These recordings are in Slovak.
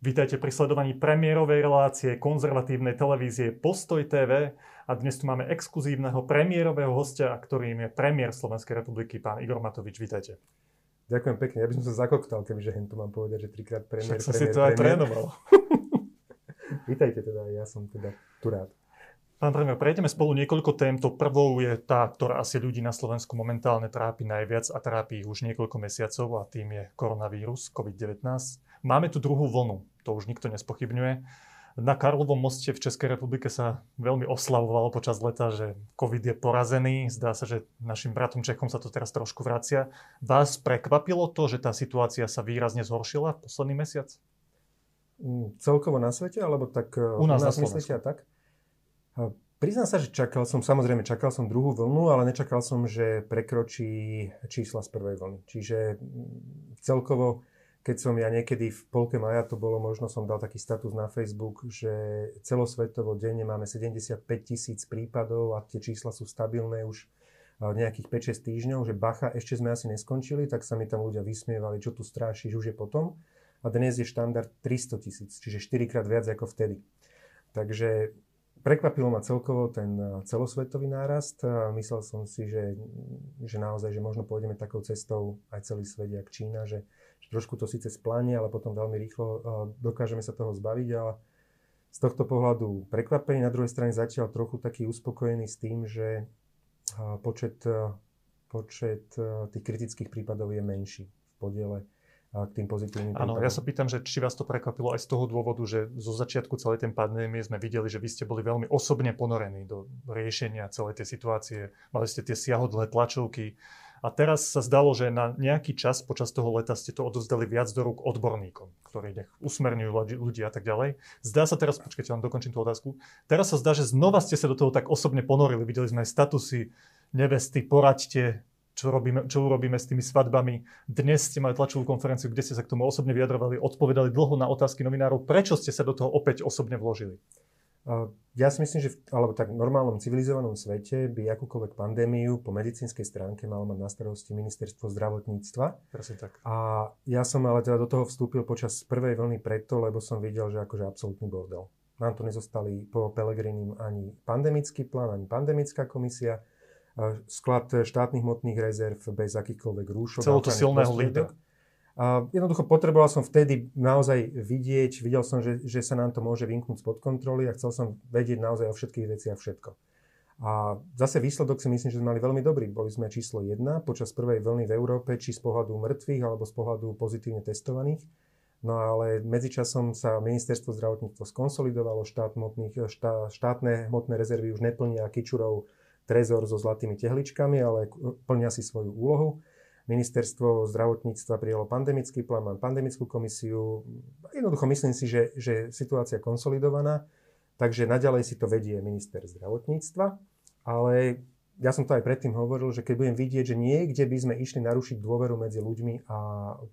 Vítajte pri sledovaní premiérovej relácie konzervatívnej televízie Postoj TV a dnes tu máme exkluzívneho premiérového hostia, ktorým je premiér Slovenskej republiky, pán Igor Matovič. Vítajte. Ďakujem pekne. Ja by som sa zakoktal, kebyže hen to mám povedať, že trikrát premiér, Však som si to aj premiér. trénoval. Vítajte teda, ja som teda tu rád. Pán premiér, prejdeme spolu niekoľko tém. To prvou je tá, ktorá asi ľudí na Slovensku momentálne trápi najviac a trápi ich už niekoľko mesiacov a tým je koronavírus COVID-19. Máme tu druhú vlnu, to už nikto nespochybňuje. Na Karlovom moste v Českej republike sa veľmi oslavovalo počas leta, že COVID je porazený. Zdá sa, že našim bratom Čechom sa to teraz trošku vracia. Vás prekvapilo to, že tá situácia sa výrazne zhoršila v posledný mesiac? Celkovo na svete, alebo tak e, U nás na myslíte a tak? A Priznám sa, že čakal som, samozrejme čakal som druhú vlnu, ale nečakal som, že prekročí čísla z prvej vlny. Čiže mm, celkovo, keď som ja niekedy v polke maja, to bolo možno, som dal taký status na Facebook, že celosvetovo denne máme 75 tisíc prípadov a tie čísla sú stabilné už a, nejakých 5-6 týždňov, že bacha, ešte sme asi neskončili, tak sa mi tam ľudia vysmievali, čo tu strášiš, už je potom. A dnes je štandard 300 tisíc, čiže 4 krát viac ako vtedy. Takže Prekvapilo ma celkovo ten eh, celosvetový nárast. Myslel som si, že, že naozaj, že možno pôjdeme takou cestou aj celý svet, jak Čína, že trošku to síce spláne, ale potom veľmi rýchlo uh, dokážeme sa toho zbaviť. Ale z tohto pohľadu prekvapený. Na druhej strane zatiaľ trochu taký uspokojený s tým, že uh, počet, uh, počet tých kritických prípadov je menší v podiele k tým pozitívnym Áno, ja sa pýtam, že či vás to prekvapilo aj z toho dôvodu, že zo začiatku celej tej pandémie sme videli, že vy ste boli veľmi osobne ponorení do riešenia celej tej situácie. Mali ste tie siahodlé tlačovky. A teraz sa zdalo, že na nejaký čas počas toho leta ste to odovzdali viac do rúk odborníkom, ktorí nech usmerňujú ľudí- a tak ďalej. Zdá sa teraz, počkajte, vám dokončím tú otázku. Teraz sa zdá, že znova ste sa do toho tak osobne ponorili. Videli sme aj statusy nevesty, poraďte, čo, robíme, čo urobíme s tými svadbami. Dnes ste mali tlačovú konferenciu, kde ste sa k tomu osobne vyjadrovali, odpovedali dlho na otázky novinárov. Prečo ste sa do toho opäť osobne vložili? Ja si myslím, že v, alebo tak v normálnom civilizovanom svete by akúkoľvek pandémiu po medicínskej stránke malo mať na starosti ministerstvo zdravotníctva. Presne tak. A ja som ale teda do toho vstúpil počas prvej vlny preto, lebo som videl, že akože absolútny bordel. Nám tu nezostali po Pelegrinim ani pandemický plán, ani pandemická komisia, sklad štátnych hmotných rezerv bez akýchkoľvek rúšok. Celú a to silného lídra. A jednoducho potreboval som vtedy naozaj vidieť, videl som, že, že sa nám to môže vymknúť spod kontroly a chcel som vedieť naozaj o všetkých veciach všetko. A zase výsledok si myslím, že sme mali veľmi dobrý. Boli sme číslo 1 počas prvej vlny v Európe, či z pohľadu mŕtvych, alebo z pohľadu pozitívne testovaných. No ale medzičasom sa ministerstvo zdravotníctva skonsolidovalo, štát hmotných, štá, štátne hmotné rezervy už neplnia Kičurov trezor so zlatými tehličkami, ale plnia si svoju úlohu. Ministerstvo zdravotníctva prijalo pandemický plán, mám pandemickú komisiu. Jednoducho myslím si, že, že situácia konsolidovaná, takže naďalej si to vedie minister zdravotníctva, ale ja som to aj predtým hovoril, že keď budem vidieť, že niekde by sme išli narušiť dôveru medzi ľuďmi a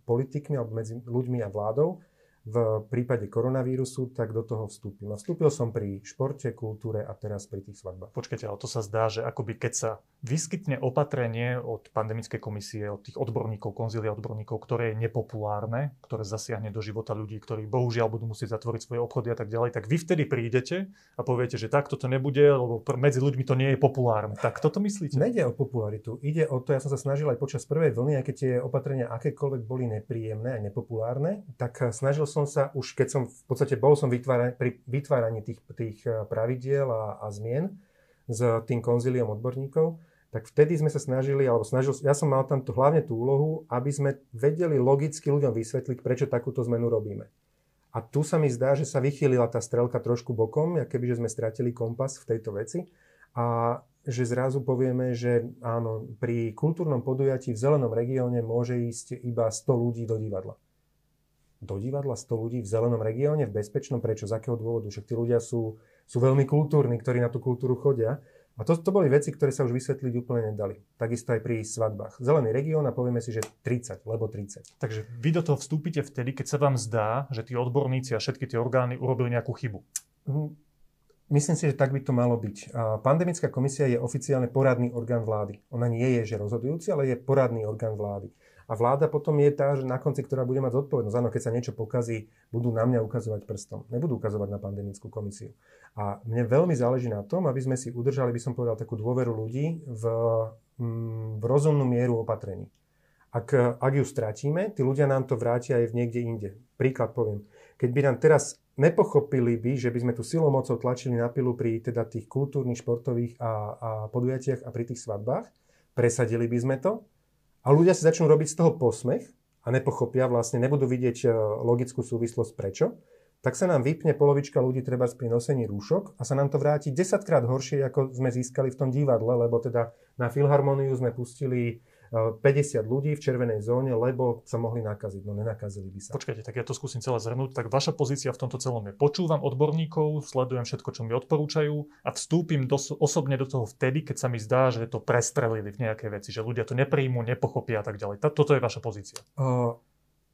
politikmi alebo medzi ľuďmi a vládou, v prípade koronavírusu, tak do toho vstúpim. A vstúpil som pri športe, kultúre a teraz pri tých svadbách. Počkajte, ale to sa zdá, že akoby keď sa vyskytne opatrenie od pandemickej komisie, od tých odborníkov, konzília odborníkov, ktoré je nepopulárne, ktoré zasiahne do života ľudí, ktorí bohužiaľ budú musieť zatvoriť svoje obchody a tak ďalej, tak vy vtedy prídete a poviete, že takto to nebude, lebo medzi ľuďmi to nie je populárne. Tak toto myslíte? Nejde o popularitu, ide o to, ja som sa snažil aj počas prvej vlny, keď tie opatrenia akékoľvek boli nepríjemné a nepopulárne, tak snažil som sa už, keď som v podstate bol som vytvára, pri vytváraní tých, tých eh, pravidiel a, a zmien s tým konzíliom odborníkov, tak vtedy sme sa snažili, alebo snažil, ja som mal tam to, hlavne tú úlohu, aby sme vedeli logicky ľuďom vysvetliť, prečo takúto zmenu robíme. A tu sa mi zdá, že sa vychýlila tá strelka trošku bokom, keby že sme stratili kompas v tejto veci. A že zrazu povieme, že áno, pri kultúrnom podujatí v zelenom regióne môže ísť iba 100 ľudí do divadla. Do divadla 100 ľudí v zelenom regióne, v bezpečnom, prečo, z akého dôvodu? Však tí ľudia sú, sú veľmi kultúrni, ktorí na tú kultúru chodia. A to, to boli veci, ktoré sa už vysvetliť úplne nedali. Takisto aj pri svadbách. Zelený región a povieme si, že 30, lebo 30. Takže vy do toho vstúpite vtedy, keď sa vám zdá, že tí odborníci a všetky tie orgány urobili nejakú chybu. Hm, Myslím si, že tak by to malo byť. Pandemická komisia je oficiálne poradný orgán vlády. Ona nie je, že rozhodujúci, ale je poradný orgán vlády. A vláda potom je tá, že na konci, ktorá bude mať zodpovednosť. Áno, keď sa niečo pokazí, budú na mňa ukazovať prstom. Nebudú ukazovať na pandemickú komisiu. A mne veľmi záleží na tom, aby sme si udržali, by som povedal, takú dôveru ľudí v, mm, v rozumnú mieru opatrení. Ak, ak ju stratíme, tí ľudia nám to vrátia aj v niekde inde. Príklad poviem. Keď by nám teraz nepochopili by, že by sme tu silou mocou tlačili na pilu pri teda tých kultúrnych, športových a, a podujatiach a pri tých svadbách, presadili by sme to, a ľudia si začnú robiť z toho posmech a nepochopia, vlastne nebudú vidieť e, logickú súvislosť prečo, tak sa nám vypne polovička ľudí treba pri nosení rúšok a sa nám to vráti 10 krát horšie, ako sme získali v tom divadle, lebo teda na Filharmoniu sme pustili 50 ľudí v červenej zóne, lebo sa mohli nakaziť. No nenakazili by sa. Počkajte, tak ja to skúsim celé zhrnúť. Tak vaša pozícia v tomto celom je, počúvam odborníkov, sledujem všetko, čo mi odporúčajú a vstúpim do, osobne do toho vtedy, keď sa mi zdá, že to prestrelili v nejaké veci, že ľudia to nepríjmu, nepochopia a tak ďalej. Toto je vaša pozícia. Uh,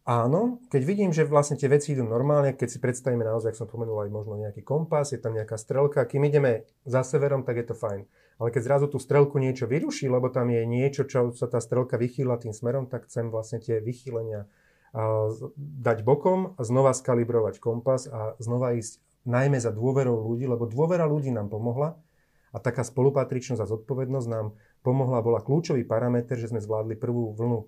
Áno, keď vidím, že vlastne tie veci idú normálne, keď si predstavíme naozaj, ak som spomenul aj možno nejaký kompas, je tam nejaká strelka, kým ideme za severom, tak je to fajn. Ale keď zrazu tú strelku niečo vyruší, lebo tam je niečo, čo sa tá strelka vychýla tým smerom, tak chcem vlastne tie vychýlenia dať bokom znova skalibrovať kompas a znova ísť najmä za dôverou ľudí, lebo dôvera ľudí nám pomohla a taká spolupatričnosť a zodpovednosť nám pomohla, bola kľúčový parameter, že sme zvládli prvú vlnu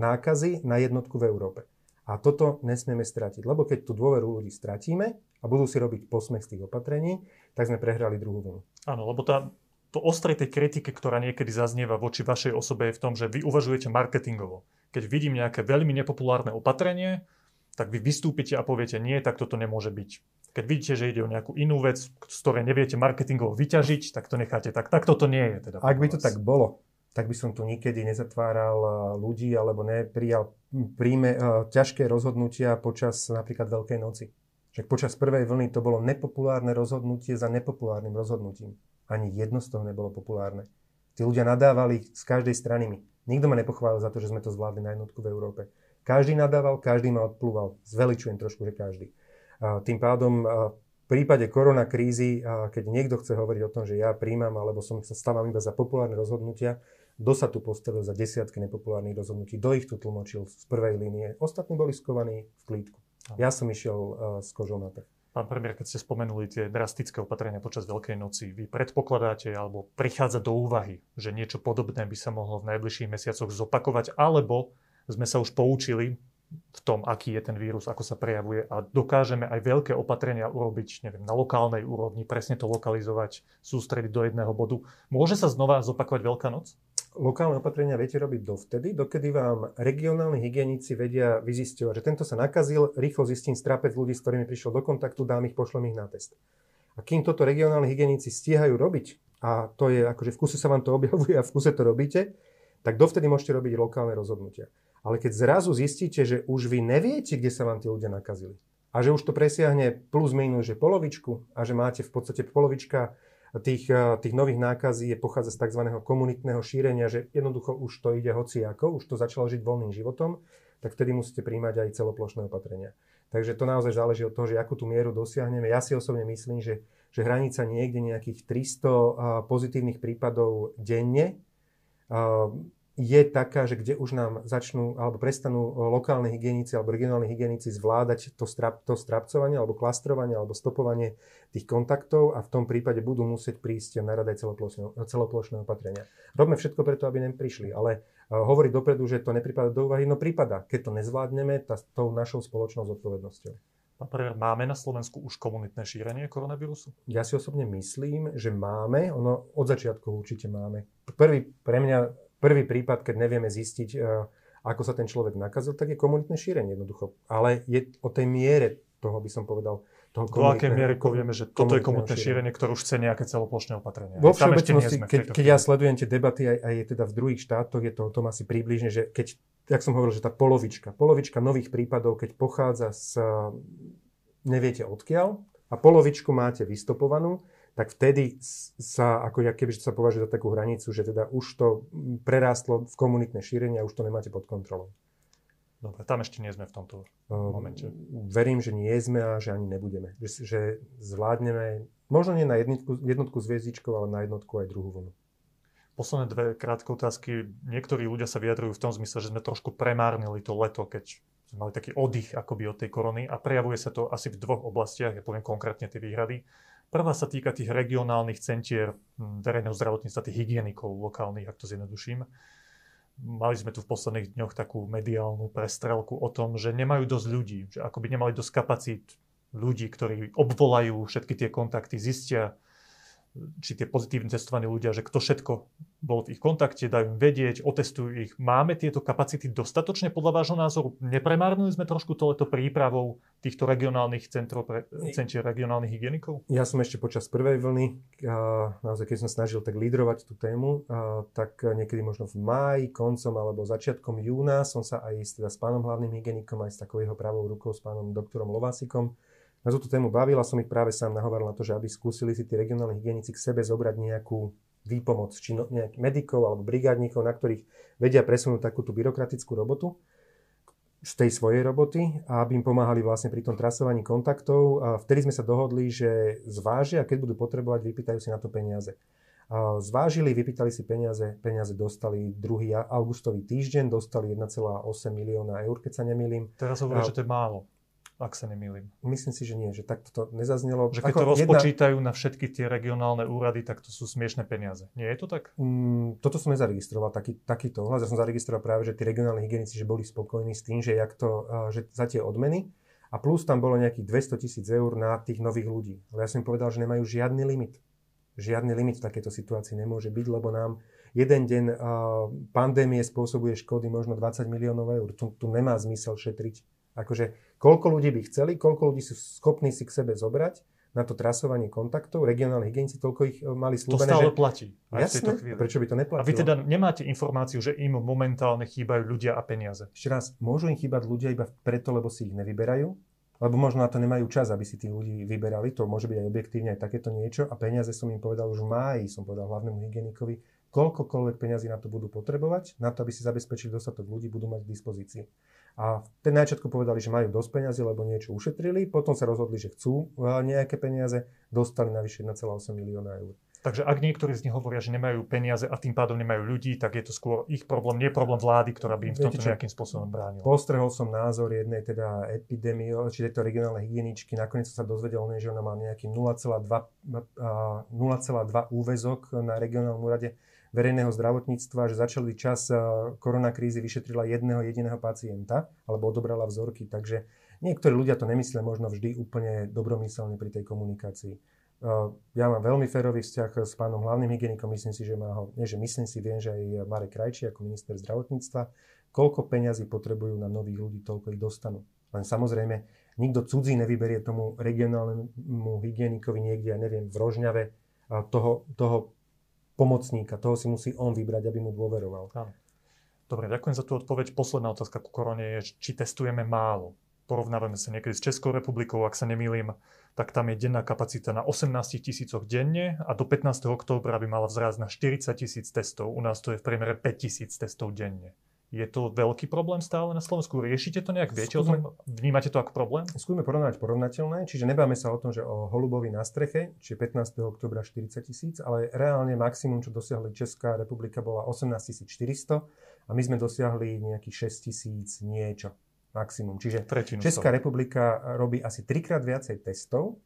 nákazy na jednotku v Európe. A toto nesmieme stratiť, lebo keď tú dôveru ľudí stratíme a budú si robiť posmech z tých opatrení, tak sme prehrali druhú vlnu. Áno, lebo tá, to ostrej tej kritike, ktorá niekedy zaznieva voči vašej osobe je v tom, že vy uvažujete marketingovo. Keď vidím nejaké veľmi nepopulárne opatrenie, tak vy vystúpite a poviete, nie, tak toto nemôže byť. Keď vidíte, že ide o nejakú inú vec, z ktorej neviete marketingovo vyťažiť, tak to necháte tak. Tak toto nie je. Teda Ak by to tak bolo, tak by som tu nikedy nezatváral eh, ľudí alebo neprijal príjme, uh, ťažké rozhodnutia počas napríklad Veľkej noci. Však počas prvej vlny to bolo nepopulárne rozhodnutie za nepopulárnym rozhodnutím. Ani jedno z toho nebolo populárne. Tí ľudia nadávali z každej strany mi. Nikto ma nepochválil za to, že sme to zvládli na jednotku v Európe. Každý nadával, každý ma odplúval. Zveličujem trošku, že každý. Tým pádom uh, v prípade korona krízy, keď niekto chce hovoriť o tom, že ja príjmam alebo som sa stávam iba za populárne rozhodnutia, kto sa tu postavil za desiatky nepopulárnych rozhodnutí, kto ich tu tlmočil z prvej línie. Ostatní boli skovaní v klídku. Ja som išiel uh, s kožou na trh. Pán premiér, keď ste spomenuli tie drastické opatrenia počas Veľkej noci, vy predpokladáte alebo prichádza do úvahy, že niečo podobné by sa mohlo v najbližších mesiacoch zopakovať, alebo sme sa už poučili v tom, aký je ten vírus, ako sa prejavuje a dokážeme aj veľké opatrenia urobiť neviem, na lokálnej úrovni, presne to lokalizovať, sústrediť do jedného bodu. Môže sa znova zopakovať Veľká noc? Lokálne opatrenia viete robiť dovtedy, dokedy vám regionálni hygienici vedia vyzisťovať, že tento sa nakazil, rýchlo zistím strapec ľudí, s ktorými prišiel do kontaktu, dám ich, pošlem ich na test. A kým toto regionálni hygienici stíhajú robiť, a to je akože v kuse sa vám to objavuje a v kuse to robíte, tak dovtedy môžete robiť lokálne rozhodnutia. Ale keď zrazu zistíte, že už vy neviete, kde sa vám tí ľudia nakazili, a že už to presiahne plus minus, že polovičku a že máte v podstate polovička tých, eh, tých nových nákazí je pochádza z tzv. komunitného šírenia, že jednoducho už to ide hociako, už to začalo žiť voľným životom, tak vtedy musíte príjmať aj celoplošné opatrenia. Takže to naozaj záleží od toho, že akú tú mieru dosiahneme. Ja si osobne myslím, že, že hranica niekde nejakých 300 eh, pozitívnych prípadov denne eh, je taká, že kde už nám začnú alebo prestanú lokálne hygienici alebo regionálni hygienici zvládať to, strap, to strapcovanie alebo klastrovanie alebo stopovanie tých kontaktov a v tom prípade budú musieť prísť na rada aj celoplošné opatrenia. Robme všetko preto, aby nem prišli, ale hovoriť dopredu, že to nepripada do úvahy, no prípada. Keď to nezvládneme, tá, tou našou spoločnou zodpovednosťou. Pán premiér, máme na Slovensku už komunitné šírenie koronavírusu? Ja si osobne myslím, že máme. Ono od začiatku určite máme. Prvý pre mňa prvý prípad, keď nevieme zistiť, e, ako sa ten človek nakazil, tak je komunitné šírenie jednoducho. Ale je o tej miere toho, by som povedal, toho Do akej miery povieme, že toto je komunitné šírenie, ktoré už chce nejaké celoplošné opatrenie. Vo všeobecnosti, keď, keď ja sledujem tie debaty aj, aj teda v druhých štátoch, je to o tom asi približne, že keď, jak som hovoril, že tá polovička, polovička nových prípadov, keď pochádza z neviete odkiaľ a polovičku máte vystopovanú, tak vtedy sa, ako ja keby sa považuje za takú hranicu, že teda už to prerástlo v komunitné šírenie a už to nemáte pod kontrolou. Dobre, tam ešte nie sme v tomto uh, momente. Verím, že nie sme a že ani nebudeme. Že, že zvládneme, možno nie na jednotku, jednotku s hviezdičkou, ale na jednotku aj druhú vlnu. Posledné dve krátke otázky. Niektorí ľudia sa vyjadrujú v tom zmysle, že sme trošku premárnili to leto, keď sme mali taký oddych akoby od tej korony a prejavuje sa to asi v dvoch oblastiach, ja poviem konkrétne tie výhrady. Prvá sa týka tých regionálnych centier hm, verejného zdravotníctva, tých hygienikov lokálnych, ak to zjednoduším. Mali sme tu v posledných dňoch takú mediálnu prestrelku o tom, že nemajú dosť ľudí, že akoby nemali dosť kapacít ľudí, ktorí obvolajú všetky tie kontakty, zistia, či tie pozitívne testovaní ľudia, že kto všetko bol v ich kontakte, dajú im vedieť, otestujú ich. Máme tieto kapacity dostatočne podľa vášho názoru? Nepremárnili sme trošku tohleto prípravou týchto regionálnych centrov, pre, centier regionálnych hygienikov? Ja som ešte počas prvej vlny, naozaj keď som snažil tak lídrovať tú tému, tak niekedy možno v máji, koncom alebo začiatkom júna som sa aj teda s pánom hlavným hygienikom, aj s takou jeho pravou rukou, s pánom doktorom Lovásikom, na túto tému bavila som ich práve sám nahovoril na to, že aby skúsili si tí regionálni hygienici k sebe zobrať nejakú výpomoc, či no, nejakých medikov alebo brigádnikov, na ktorých vedia presunúť takúto byrokratickú robotu z tej svojej roboty a aby im pomáhali vlastne pri tom trasovaní kontaktov. A vtedy sme sa dohodli, že zvážia a keď budú potrebovať, vypýtajú si na to peniaze. A zvážili, vypýtali si peniaze, peniaze dostali 2. augustový týždeň, dostali 1,8 milióna eur, keď sa nemýlim. Teraz hovorí, že to je málo ak sa nemýlim. Myslím si, že nie, že takto to nezaznelo. Že keď Ako to rozpočítajú jedna... na všetky tie regionálne úrady, tak to sú smiešne peniaze. Nie je to tak? Mm, toto som nezaregistroval, taký, takýto ohľad. Ja som zaregistroval práve, že tí regionálni hygienici že boli spokojní s tým, že, jak to, že za tie odmeny a plus tam bolo nejakých 200 tisíc eur na tých nových ľudí. Ale ja som im povedal, že nemajú žiadny limit. Žiadny limit v takejto situácii nemôže byť, lebo nám jeden deň pandémie spôsobuje škody možno 20 miliónov eur. Tu, tu nemá zmysel šetriť Akože koľko ľudí by chceli, koľko ľudí sú schopní si k sebe zobrať na to trasovanie kontaktov, regionálne hygienici, toľko ich e, mali slúbené. To stále že... platí. Jasné, prečo by to neplatilo? A vy teda nemáte informáciu, že im momentálne chýbajú ľudia a peniaze? Ešte raz, môžu im chýbať ľudia iba preto, lebo si ich nevyberajú, lebo možno na to nemajú čas, aby si tých ľudí vyberali, to môže byť aj objektívne aj takéto niečo a peniaze som im povedal už v máji, som povedal hlavnému hygienikovi, koľkokoľvek peniazy na to budú potrebovať, na to, aby si zabezpečili dostatok ľudí, budú mať k dispozícii. A ten najčiatku povedali, že majú dosť peniazy, lebo niečo ušetrili, potom sa rozhodli, že chcú e, nejaké peniaze, dostali navyše 1,8 milióna eur. Takže ak niektorí z nich hovoria, že nemajú peniaze a tým pádom nemajú ľudí, tak je to skôr ich problém, nie problém vlády, ktorá by im v tomto nejakým spôsobom bránila. Postrehol som názor jednej teda epidémie, či tejto regionálnej hygieničky. Nakoniec som sa dozvedel, že ona má nejaký 0,2, 0,2 úvezok na regionálnom úrade verejného zdravotníctva, že začali čas eh, koronakrízy vyšetrila jedného jediného pacienta alebo odobrala vzorky, takže niektorí ľudia to nemyslia možno vždy úplne dobromyselne pri tej komunikácii. Eh, ja mám veľmi férový vzťah s pánom hlavným hygienikom, myslím si, že má ho, nie že myslím si, viem, že aj Marek Krajči ako minister zdravotníctva, koľko peňazí potrebujú na nových ľudí, toľko ich dostanú. Len samozrejme, nikto cudzí nevyberie tomu regionálnemu hygienikovi niekde, ja neviem, v Rožňave toho, toho pomocníka. Toho si musí on vybrať, aby mu dôveroval. Áno. Dobre, ďakujem za tú odpoveď. Posledná otázka ku korone je, či testujeme málo. Porovnávame sa niekedy s Českou republikou, ak sa nemýlim, tak tam je denná kapacita na 18 tisícoch denne a do 15. októbra by mala vzrásť na 40 tisíc testov. U nás to je v priemere 5 tisíc testov denne. Je to veľký problém stále na Slovensku? Riešite to nejak? Viete Skúsme, o tom? Vnímate to ako problém? Skúsme porovnať porovnateľné. Čiže nebáme sa o tom, že o Holubovi na streche, čiže 15. oktobra 40 tisíc, ale reálne maximum, čo dosiahli Česká republika, bola 18 400 a my sme dosiahli nejakých 6 tisíc niečo. Maximum. Čiže Tretinu Česká toho. republika robí asi trikrát viacej testov,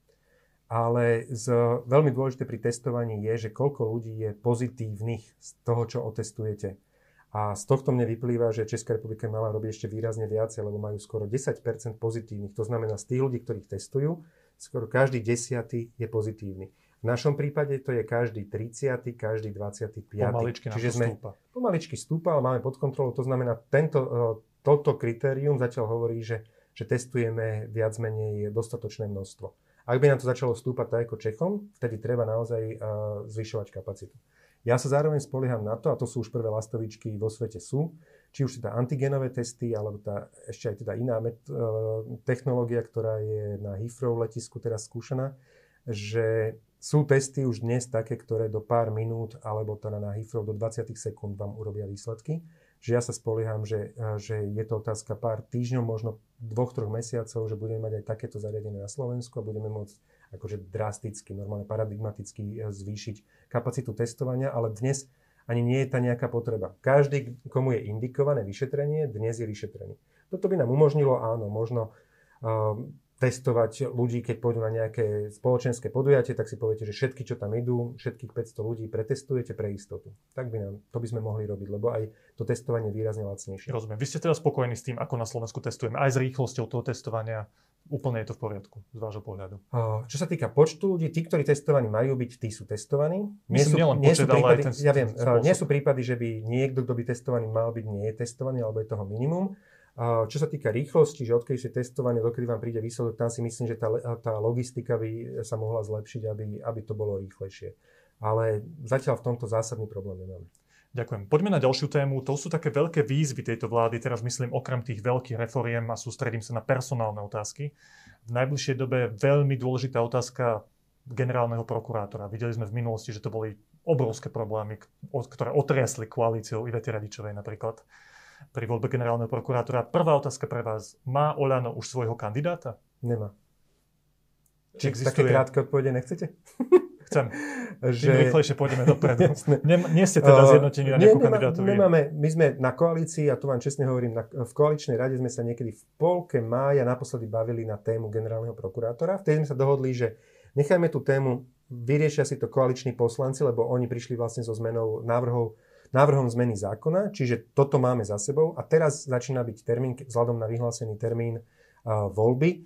ale z, veľmi dôležité pri testovaní je, že koľko ľudí je pozitívnych z toho, čo otestujete. A z tohto mne vyplýva, že Česká republika mala robiť ešte výrazne viacej, lebo majú skoro 10% pozitívnych. To znamená, z tých ľudí, ktorých testujú, skoro každý desiatý je pozitívny. V našom prípade to je každý 30., každý 25. Pomaličky Čiže sme, stúpa. Pomaličky stúpa, ale máme pod kontrolou. To znamená, tento, e, toto kritérium zatiaľ hovorí, že, že testujeme viac menej dostatočné množstvo. Ak by nám to začalo stúpať tak ako Čechom, vtedy treba naozaj uh, zvyšovať kapacitu. Ja sa zároveň spolieham na to, a to sú už prvé lastovičky vo svete sú, či už teda antigenové testy, alebo tá, ešte aj teda iná met, e, technológia, ktorá je na Heathrow letisku teraz skúšaná, že sú testy už dnes také, ktoré do pár minút, alebo teda na Heathrow do 20 sekúnd vám urobia výsledky. Že ja sa spolieham, že, e, že je to otázka pár týždňov, možno dvoch, troch mesiacov, že budeme mať aj takéto zariadenie na Slovensku a budeme môcť akože drasticky, normálne paradigmaticky e, zvýšiť kapacitu testovania, ale dnes ani nie je tá nejaká potreba. Každý, komu je indikované vyšetrenie, dnes je vyšetrený. Toto by nám umožnilo, áno, možno uh, testovať ľudí, keď pôjdu na nejaké spoločenské podujatie, tak si poviete, že všetky, čo tam idú, všetkých 500 ľudí pretestujete pre istotu. Tak by nám, to by sme mohli robiť, lebo aj to testovanie výrazne lacnejšie. Rozumiem. Vy ste teda spokojní s tým, ako na Slovensku testujeme, aj s rýchlosťou toho testovania. Úplne je to v poriadku z vášho pohľadu. Čo sa týka počtu ľudí, tí, ktorí testovaní majú byť, tí sú testovaní. Nie sú, nielen nie počet, sú prípady, ten ja viem, nie sú prípady, že by niekto, kto by testovaný mal byť, nie je testovaný, alebo je toho minimum. Čo sa týka rýchlosti, že odkedy ste testovaní, dokedy vám príde výsledok, tam si myslím, že tá, tá logistika by sa mohla zlepšiť, aby, aby to bolo rýchlejšie. Ale zatiaľ v tomto zásadný problém nemáme. Ďakujem. Poďme na ďalšiu tému. To sú také veľké výzvy tejto vlády. Teraz myslím okrem tých veľkých reforiem a sústredím sa na personálne otázky. V najbližšej dobe veľmi dôležitá otázka generálneho prokurátora. Videli sme v minulosti, že to boli obrovské problémy, ktoré otriasli koalíciou Ivety Radičovej napríklad pri voľbe generálneho prokurátora. Prvá otázka pre vás. Má Olano už svojho kandidáta? Nemá. Či existuje... Také krátke odpovede nechcete? Chcem. Že... Tým rýchlejšie pôjdeme dopredu. Nie, nie ste teda zjednotení na nejakú nemá, kandidatúru? Nemáme. My sme na koalícii, a tu vám čestne hovorím, na, v koaličnej rade sme sa niekedy v polke mája naposledy bavili na tému generálneho prokurátora. Vtedy sme sa dohodli, že nechajme tú tému, vyriešia si to koaliční poslanci, lebo oni prišli vlastne so zmenou návrhov návrhom zmeny zákona, čiže toto máme za sebou a teraz začína byť termín, vzhľadom na vyhlásený termín voľby,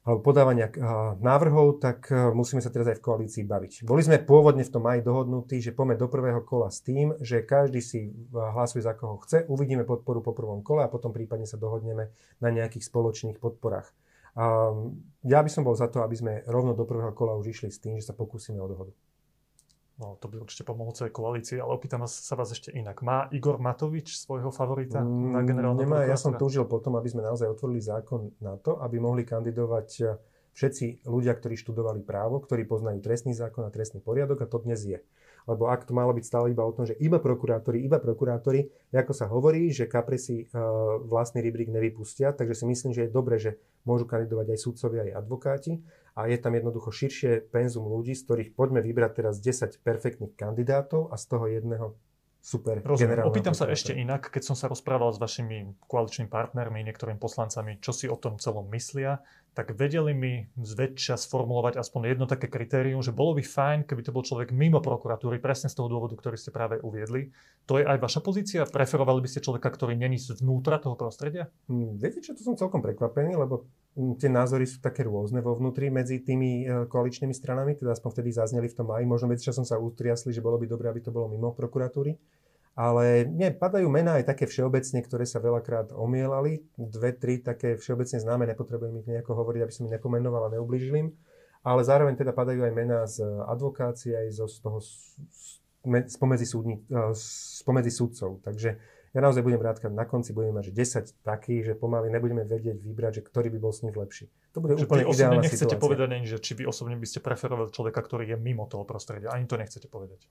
alebo podávania návrhov, tak musíme sa teraz aj v koalícii baviť. Boli sme pôvodne v tom aj dohodnutí, že poďme do prvého kola s tým, že každý si hlasuje za koho chce, uvidíme podporu po prvom kole a potom prípadne sa dohodneme na nejakých spoločných podporách. Ja by som bol za to, aby sme rovno do prvého kola už išli s tým, že sa pokúsime o dohodu. No, to by určite pomohlo celej koalícii, ale opýtam sa vás ešte inak. Má Igor Matovič svojho favorita mm, na generálneho Nemá, ja som túžil potom, aby sme naozaj otvorili zákon na to, aby mohli kandidovať eh, všetci ľudia, ktorí študovali právo, ktorí poznajú trestný zákon a trestný poriadok a to dnes je. Lebo ak to malo byť stále iba o tom, že iba prokurátori, iba prokurátori, ako sa hovorí, že kapre si uh, vlastný rybrík nevypustia, takže si myslím, že je dobre, že môžu kandidovať aj sudcovia, aj advokáti a je tam jednoducho širšie penzum ľudí, z ktorých poďme vybrať teraz 10 perfektných kandidátov a z toho jedného super Rozumiem. Opýtam sa ešte inak, keď som sa rozprával s vašimi koaličnými partnermi, niektorými poslancami, čo si o tom celom myslia, tak vedeli mi zväčša sformulovať aspoň jedno také kritérium, že bolo by fajn, keby to bol človek mimo prokuratúry, presne z toho dôvodu, ktorý ste práve uviedli. To je aj vaša pozícia? Preferovali by ste človeka, ktorý není zvnútra toho prostredia? Hmm, viete čo, to som celkom prekvapený, lebo tie názory sú také rôzne vo vnútri medzi tými e, koaličnými stranami, teda aspoň vtedy zazneli v tom aj. Možno medzi som sa utriasli, že bolo by dobré, aby to bolo mimo prokuratúry. Ale nie, padajú mená aj také všeobecne, ktoré sa veľakrát omielali. Dve, tri také všeobecne známe, nepotrebujem ich nejako hovoriť, aby som ich nepomenoval a neublížil im. Ale zároveň teda padajú aj mená z advokácie, aj zo, z toho spomedzi, súdni, e, spomedzi súdcov. Takže ja naozaj budem rád, keď na konci budeme mať že 10 takých, že pomaly nebudeme vedieť vybrať, že ktorý by bol s nich lepší. To bude že úplne ideálna nechcete situácia. povedať, že či vy osobne by ste preferovali človeka, ktorý je mimo toho prostredia. Ani to nechcete povedať.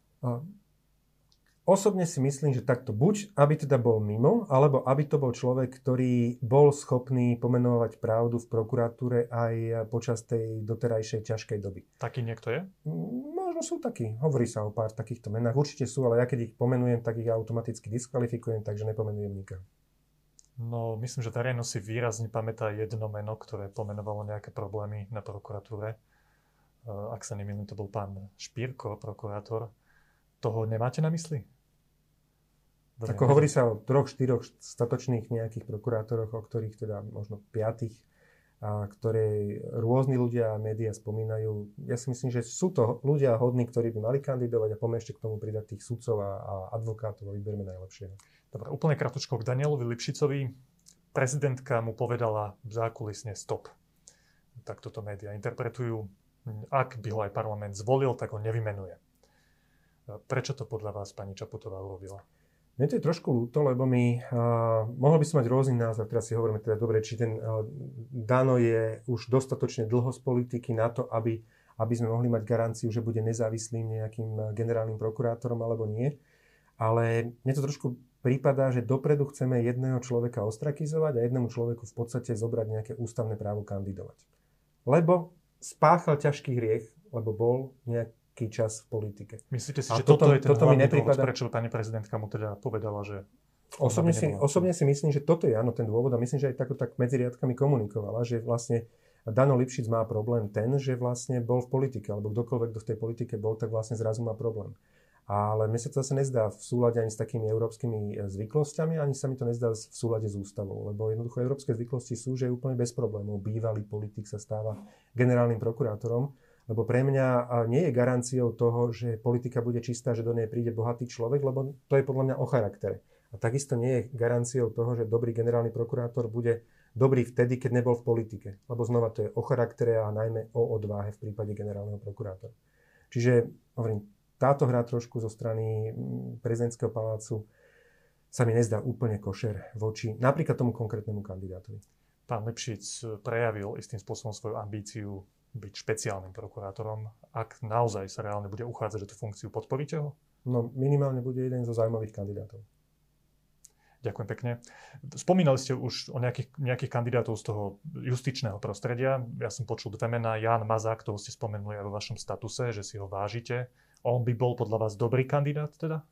Osobne si myslím, že takto buď, aby teda bol mimo, alebo aby to bol človek, ktorý bol schopný pomenovať pravdu v prokuratúre aj počas tej doterajšej ťažkej doby. Taký niekto je? Možno sú takí. Hovorí sa o pár takýchto menách. Určite sú, ale ja keď ich pomenujem, tak ich automaticky diskvalifikujem, takže nepomenujem nikoho. No, myslím, že verejnosť si výrazne pamätá jedno meno, ktoré pomenovalo nejaké problémy na prokuratúre. Ak sa nemýlim, to bol pán Špírko, prokurátor. Toho nemáte na mysli? Ako hovorí sa o troch, štyroch statočných nejakých prokurátoroch, o ktorých teda možno piatých, a ktoré rôzni ľudia a médiá spomínajú. Ja si myslím, že sú to ľudia hodní, ktorí by mali kandidovať a poďme ešte k tomu pridať tých sudcov a, a advokátov a vyberme najlepšieho. Dobre, úplne krátko k Danielovi Lipšicovi. Prezidentka mu povedala zákulisne stop. Tak toto médiá interpretujú. Ak by ho aj parlament zvolil, tak ho nevymenuje. Prečo to podľa vás pani Čaputová urobila? Mne to je trošku ľúto, lebo my, uh, mohol by som mať rôzny názor, teraz si hovoríme teda dobre, či ten uh, Dano je už dostatočne dlho z politiky na to, aby, aby sme mohli mať garanciu, že bude nezávislým nejakým generálnym prokurátorom alebo nie. Ale mne to trošku prípada, že dopredu chceme jedného človeka ostrakizovať a jednému človeku v podstate zobrať nejaké ústavné právo kandidovať. Lebo spáchal ťažký hriech, lebo bol nejak, ťažký čas v politike. Myslíte si, a že toto, toto je ten toto mi nepripada... dôvod, prečo pani prezidentka mu teda povedala, že Osobne si, osobne si myslím, že toto je áno ten dôvod a myslím, že aj tako tak medzi riadkami komunikovala, že vlastne Dano Lipšic má problém ten, že vlastne bol v politike, alebo kdokoľvek, kto v tej politike bol, tak vlastne zrazu má problém. Ale mne sa to zase nezdá v súlade ani s takými európskymi e, zvyklosťami, ani sa mi to nezdá v súlade s ústavou. Lebo jednoducho európske zvyklosti sú, že úplne bez problémov bývalý politik sa stáva generálnym prokurátorom. Lebo pre mňa nie je garanciou toho, že politika bude čistá, že do nej príde bohatý človek, lebo to je podľa mňa o charaktere. A takisto nie je garanciou toho, že dobrý generálny prokurátor bude dobrý vtedy, keď nebol v politike. Lebo znova to je o charaktere a najmä o odváhe v prípade generálneho prokurátora. Čiže hovorím, táto hra trošku zo strany mm, prezidentského palácu sa mi nezdá úplne košer voči napríklad tomu konkrétnemu kandidátovi. Pán Lipšic prejavil istým spôsobom svoju ambíciu byť špeciálnym prokurátorom. Ak naozaj sa reálne bude uchádzať o tú funkciu, podporíte ho? No minimálne bude jeden zo zaujímavých kandidátov. Ďakujem pekne. Spomínali ste už o nejakých, nejakých kandidátov z toho justičného prostredia. Ja som počul dve mená. Jan Mazák, toho ste spomenuli aj vo vašom statuse, že si ho vážite. On by bol podľa vás dobrý kandidát teda?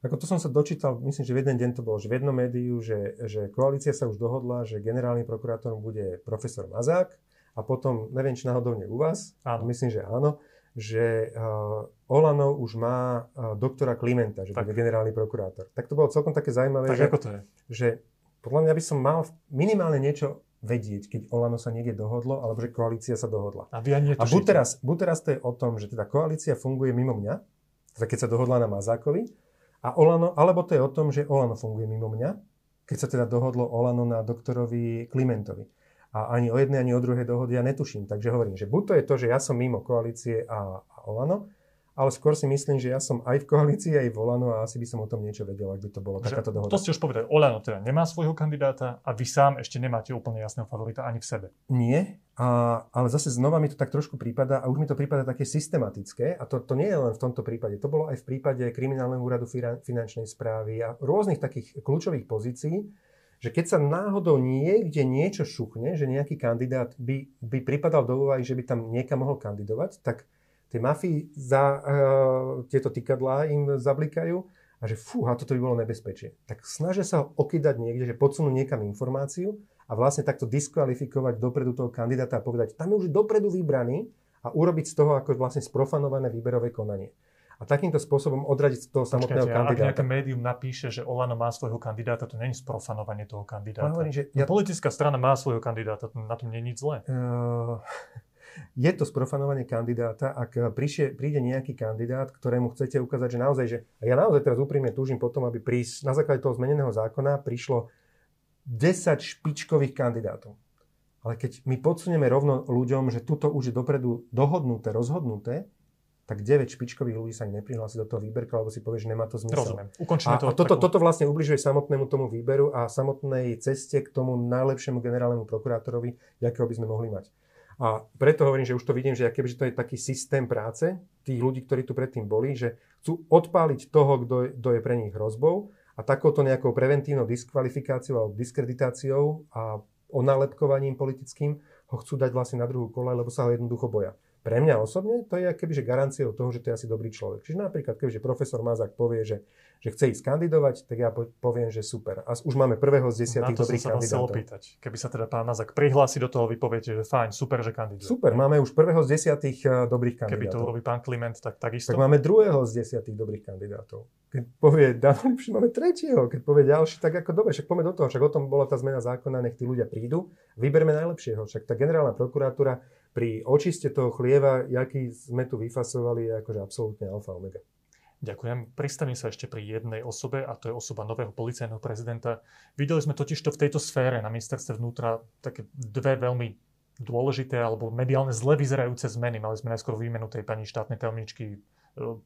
Ako to som sa dočítal, myslím, že v jeden deň to bolo, že v jednom médiu, že, že koalícia sa už dohodla, že generálnym prokurátorom bude profesor Mazák a potom, neviem, či náhodou nie u vás, áno. myslím, že áno, že uh, Olano už má uh, doktora Klimenta, že tak. bude generálny prokurátor. Tak to bolo celkom také zaujímavé, tak že, ako to je? že podľa mňa by som mal minimálne niečo vedieť, keď Olano sa niekde dohodlo, alebo že koalícia sa dohodla. A vy ani A buď teraz, buď teraz to je o tom, že teda koalícia funguje mimo mňa, teda keď sa dohodla na Mazákovi, a Olano, alebo to je o tom, že Olano funguje mimo mňa, keď sa teda dohodlo Olano na doktorovi Klimentovi. A ani o jednej, ani o druhej dohody ja netuším. Takže hovorím, že buď to je to, že ja som mimo koalície a, a Olano, ale skôr si myslím, že ja som aj v koalícii, aj v Olano a asi by som o tom niečo vedel, ak by to bolo že, takáto dohoda. To ste už povedali, Olano teda nemá svojho kandidáta a vy sám ešte nemáte úplne jasného favorita ani v sebe. Nie, a, ale zase znova mi to tak trošku prípada a už mi to prípada také systematické a to, to nie je len v tomto prípade, to bolo aj v prípade kriminálneho úradu finančnej správy a rôznych takých kľúčových pozícií, že keď sa náhodou niekde niečo šuchne, že nejaký kandidát by, by pripadal do úvahy, že by tam niekam mohol kandidovať, tak tej mafii za uh, tieto tykadlá im zablikajú a že fúha, toto by bolo nebezpečie. Tak snažia sa ho okydať niekde, že podsunú niekam informáciu a vlastne takto diskvalifikovať dopredu toho kandidáta a povedať, tam je už dopredu vybraný a urobiť z toho ako vlastne sprofanované výberové konanie a takýmto spôsobom odradiť toho samotného Počkajte, kandidáta. Ak nejaké médium napíše, že Olano má svojho kandidáta, to není sprofanovanie toho kandidáta. Hovorím, že ja... Politická strana má svojho kandidáta, na tom nie je nič zlé. Uh, je to sprofanovanie kandidáta, ak príšie, príde nejaký kandidát, ktorému chcete ukázať, že naozaj, že a ja naozaj teraz úprimne túžim potom, aby prís, na základe toho zmeneného zákona prišlo 10 špičkových kandidátov. Ale keď my podsunieme rovno ľuďom, že tuto už je dopredu dohodnuté, rozhodnuté, tak 9 špičkových ľudí sa neprihlási do toho výberka, lebo si povie, že nemá to zmysel. Rozumiem. Ukončíme a, to. A toto, takú... toto vlastne ubližuje samotnému tomu výberu a samotnej ceste k tomu najlepšiemu generálnemu prokurátorovi, akého by sme mohli mať. A preto hovorím, že už to vidím, že kebyže to je taký systém práce tých ľudí, ktorí tu predtým boli, že chcú odpáliť toho, kto je, kto je pre nich hrozbou a takouto nejakou preventívnou diskvalifikáciou alebo diskreditáciou a onálepkovaním politickým ho chcú dať vlastne na druhú kolaj, lebo sa ho jednoducho boja. Pre mňa osobne to je kebyže garanciou toho, že to je asi dobrý človek. Čiže napríklad, kebyže profesor Mazák povie, že, že chce ísť kandidovať, tak ja poviem, že super. A už máme prvého z desiatých dobrých kandidátov. Na to som sa opýtať. Keby sa teda pán Mazák prihlási do toho, vy poviete, že fajn, super, že kandiduje. Super, máme už prvého z desiatých eh, dobrých kandidátov. Keby to robí pán Kliment, tak takisto. Tak máme druhého z desiatých dobrých kandidátov. Keď povie Dano máme tretieho. Keď povie ďalší, tak ako dobre, však poďme do toho. Však o tom bola tá zmena zákona, nech tí ľudia prídu. Vyberme najlepšieho. Však tá generálna prokuratúra pri očiste toho chlieva, jaký sme tu vyfasovali, je akože absolútne alfa omega. Ďakujem. Pristavím sa ešte pri jednej osobe a to je osoba nového policajného prezidenta. Videli sme totiž to v tejto sfére na ministerstve vnútra také dve veľmi dôležité alebo mediálne zle vyzerajúce zmeny. Mali sme najskôr výmenu tej pani štátnej tajomničky, e,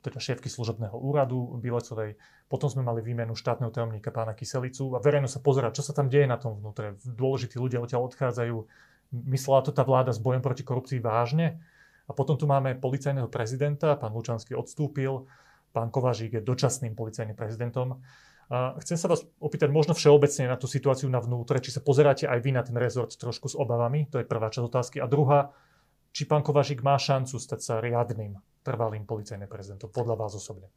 teda šéfky služobného úradu Bilecovej. Potom sme mali výmenu štátneho tajomníka pána Kyselicu a verejno sa pozera, čo sa tam deje na tom vnútre. Dôležití ľudia odtiaľ odchádzajú myslela to tá vláda s bojom proti korupcii vážne. A potom tu máme policajného prezidenta, pán Lučanský odstúpil, pán Kovažík je dočasným policajným prezidentom. A chcem sa vás opýtať možno všeobecne na tú situáciu na vnútre, či sa pozeráte aj vy na ten rezort trošku s obavami, to je prvá časť otázky. A druhá, či pán Kovažík má šancu stať sa riadným trvalým policajným prezidentom, podľa vás osobne?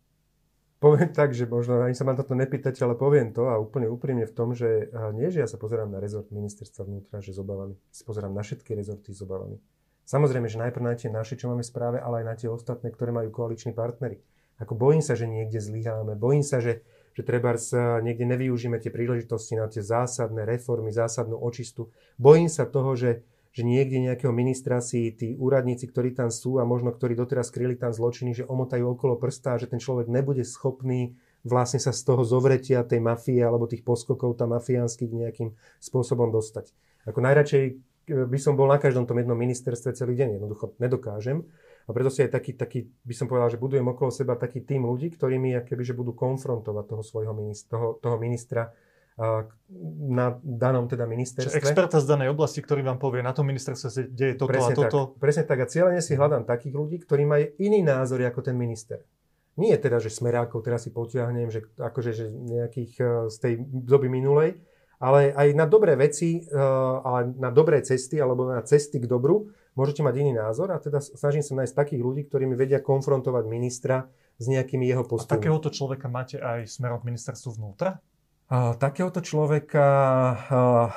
Poviem tak, že možno ani sa ma toto nepýtate, ale poviem to a úplne úprimne v tom, že nie, že ja sa pozerám na rezort ministerstva vnútra, že s obavami. Si pozerám na všetky rezorty s obavami. Samozrejme, že najprv na tie naše, čo máme správe, ale aj na tie ostatné, ktoré majú koaliční partnery. Ako bojím sa, že niekde zlyháme, bojím sa, že, že treba niekde nevyužíme tie príležitosti na tie zásadné reformy, zásadnú očistu. Bojím sa toho, že, že niekde nejakého ministra si tí úradníci, ktorí tam sú a možno ktorí doteraz kryli tam zločiny, že omotajú okolo prsta a že ten človek nebude schopný vlastne sa z toho zovretia tej mafie alebo tých poskokov tam mafiánskych nejakým spôsobom dostať. Ako najradšej e, by som bol na každom tom jednom ministerstve celý deň, jednoducho nedokážem. A preto si aj taký, taký, by som povedal, že budujem okolo seba taký tým ľudí, ktorí mi keby, že budú konfrontovať toho svojho ministra, toho, toho ministra na danom teda ministerstve. Čiže experta z danej oblasti, ktorý vám povie, na tom ministerstve sa deje toto presne a toto. Tak, presne tak. A cieľene si hľadám takých ľudí, ktorí majú iný názor ako ten minister. Nie teda, že smerákov teraz si potiahnem, že akože že nejakých e, z tej doby minulej, ale aj na dobré veci, e, ale na dobré cesty alebo na cesty k dobru môžete mať iný názor a teda snažím sa nájsť takých ľudí, ktorí mi vedia konfrontovať ministra s nejakými jeho postupmi. A takéhoto človeka máte aj smerom k ministerstvu vnútra? Takéhoto človeka,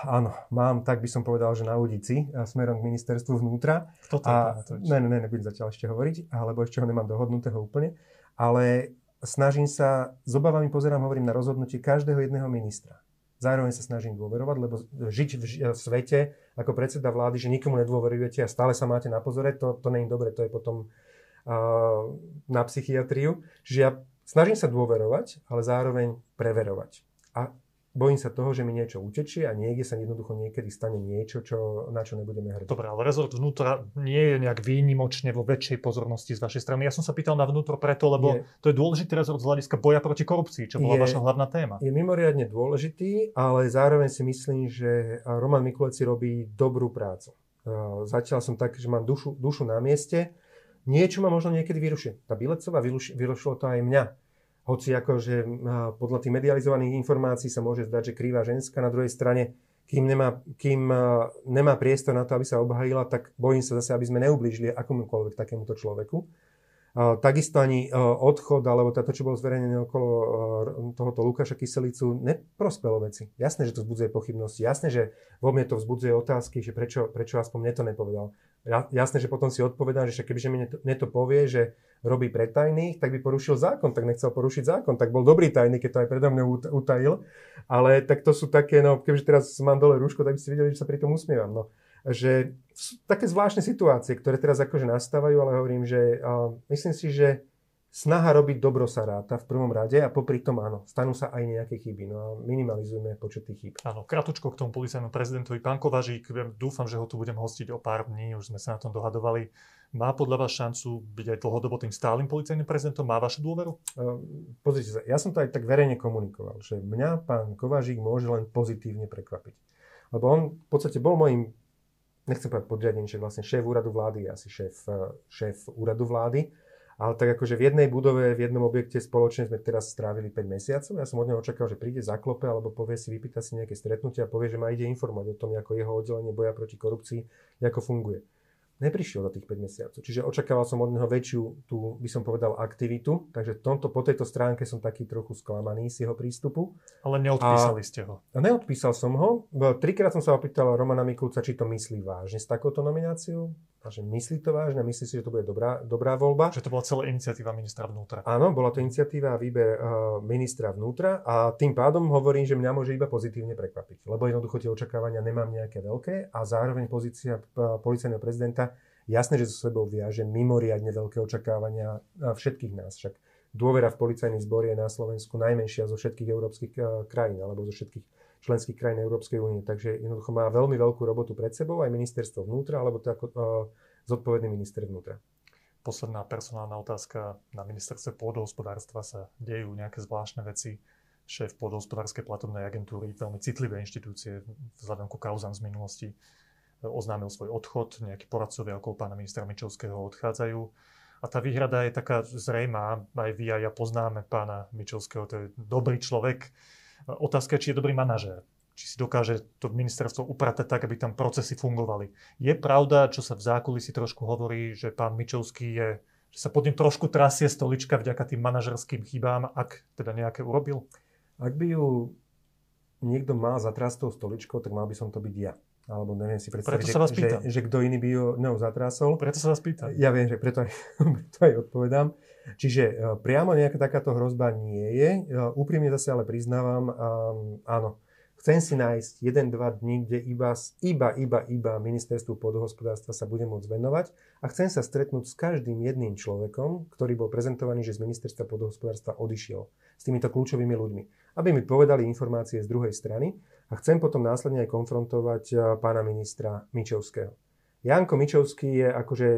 áno, mám, tak by som povedal, že na ulici smerom k ministerstvu vnútra. Kto to je? Ne, ne, ne, nebudem zatiaľ ešte hovoriť, alebo ešte ho nemám dohodnutého úplne. Ale snažím sa, s obavami pozerám, hovorím na rozhodnutie každého jedného ministra. Zároveň sa snažím dôverovať, lebo žiť v, v svete ako predseda vlády, že nikomu nedôverujete a stále sa máte na pozore, to, to je dobre, to je potom uh, na psychiatriu. Čiže ja snažím sa dôverovať, ale zároveň preverovať a bojím sa toho, že mi niečo utečie a niekde sa jednoducho niekedy stane niečo, čo, na čo nebudeme hrdiť. Dobre, ale rezort vnútra nie je nejak výnimočne vo väčšej pozornosti z vašej strany. Ja som sa pýtal na vnútro preto, lebo je, to je dôležitý rezort z hľadiska boja proti korupcii, čo bola je, vaša hlavná téma. Je mimoriadne dôležitý, ale zároveň si myslím, že Roman Mikuleci robí dobrú prácu. Zatiaľ som tak, že mám dušu, dušu na mieste. Niečo ma možno niekedy vyrušuje. Tá Bilecová vyrušilo to aj mňa hoci akože podľa tých medializovaných informácií sa môže zdať, že krýva ženská, na druhej strane, kým nemá, kým nemá priestor na to, aby sa obhajila, tak bojím sa zase, aby sme neublížili akomukoľvek takémuto človeku. Takisto ani odchod, alebo to, čo bolo zverejnené okolo tohoto Lukáša Kyselicu, neprospelo veci. Jasné, že to vzbudzuje pochybnosti. Jasné, že vo mne to vzbudzuje otázky, že prečo, prečo aspoň mne to nepovedal. Jasné, že potom si odpovedám, že kebyže mne to, mne to povie, že robí pre tajných, tak by porušil zákon, tak nechcel porušiť zákon, tak bol dobrý tajný, keď to aj predo mňou utajil. Ale tak to sú také, no kebyže teraz mám dole rúško, tak by ste videli, že sa pri tom usmievam. No že sú také zvláštne situácie, ktoré teraz akože nastávajú, ale hovorím, že uh, myslím si, že snaha robiť dobro sa ráta v prvom rade a popri tom áno, stanú sa aj nejaké chyby. No a minimalizujeme počet tých chýb. Áno, kratučko k tomu policajnému prezidentovi. Pán Kovažík, dúfam, že ho tu budem hostiť o pár dní, už sme sa na tom dohadovali. Má podľa vás šancu byť aj dlhodobo tým stálym policajným prezidentom? Má vašu dôveru? Uh, pozrite sa, ja som to aj tak verejne komunikoval, že mňa pán Kovažík môže len pozitívne prekvapiť. Lebo on v podstate bol môjim nechcem povedať že vlastne šéf úradu vlády je asi šéf, eh, šéf úradu vlády, ale tak akože v jednej budove, v jednom objekte spoločne sme teraz strávili 5 mesiacov. Ja som od neho očakal, že príde zaklope alebo povie si, vypýta si nejaké stretnutie a povie, že ma ide informovať o tom, ako jeho oddelenie boja proti korupcii, ako funguje neprišiel za tých 5 mesiacov. Čiže očakával som od neho väčšiu, tú, by som povedal, aktivitu. Takže tomto, po tejto stránke som taký trochu sklamaný z jeho prístupu. Ale neodpísali a, ste ho. A neodpísal som ho. Trikrát som sa opýtal Romana Mikulca, či to myslí vážne s takouto nomináciou. A že myslí to vážne, myslí si, že to bude dobrá, dobrá voľba. Že to bola celá iniciatíva ministra vnútra. Áno, bola to iniciatíva a výber uh, ministra vnútra a tým pádom hovorím, že mňa môže iba pozitívne prekvapiť. Lebo jednoducho tie očakávania nemám nejaké veľké a zároveň pozícia uh, policajného prezidenta jasné, že so sebou viaže mimoriadne veľké očakávania uh, všetkých nás. Však dôvera v policajný zbor je na Slovensku najmenšia zo všetkých európskych uh, krajín alebo zo všetkých členských krajín Európskej únie. Takže jednoducho má veľmi veľkú robotu pred sebou aj ministerstvo vnútra, alebo to ako uh, zodpovedný minister vnútra. Posledná personálna otázka. Na ministerstve pôdohospodárstva sa dejú nejaké zvláštne veci. Šéf pôdohospodárskej platobnej agentúry, veľmi citlivé inštitúcie vzhľadom ku kauzám z minulosti, oznámil svoj odchod. Nejakí poradcovia okolo pána ministra Mičovského odchádzajú. A tá výhrada je taká zrejmá. Aj vy a ja poznáme pána Mičovského, to je dobrý človek Otázka či je dobrý manažér. Či si dokáže to ministerstvo upratať tak, aby tam procesy fungovali. Je pravda, čo sa v zákulisí trošku hovorí, že pán Mičovský je že sa pod ním trošku trasie stolička vďaka tým manažerským chybám, ak teda nejaké urobil? Ak by ju niekto mal zatrásť tou stoličkou, tak mal by som to byť ja. Alebo neviem si predstaviť, preto sa vás že, že, že kto iný by ju ňou zatrásol. Preto sa vás pýtam. Ja viem, že preto aj, preto aj odpovedám. Čiže e, priamo nejaká takáto hrozba nie je. E, úprimne zase ale priznávam, áno, Chcem si nájsť 1-2 dní, kde iba, iba, iba, iba ministerstvu podhospodárstva sa bude môcť venovať a chcem sa stretnúť s každým jedným človekom, ktorý bol prezentovaný, že z ministerstva podhospodárstva odišiel s týmito kľúčovými ľuďmi, aby mi povedali informácie z druhej strany a chcem potom následne aj konfrontovať pána ministra Mičovského. Janko Mičovský je akože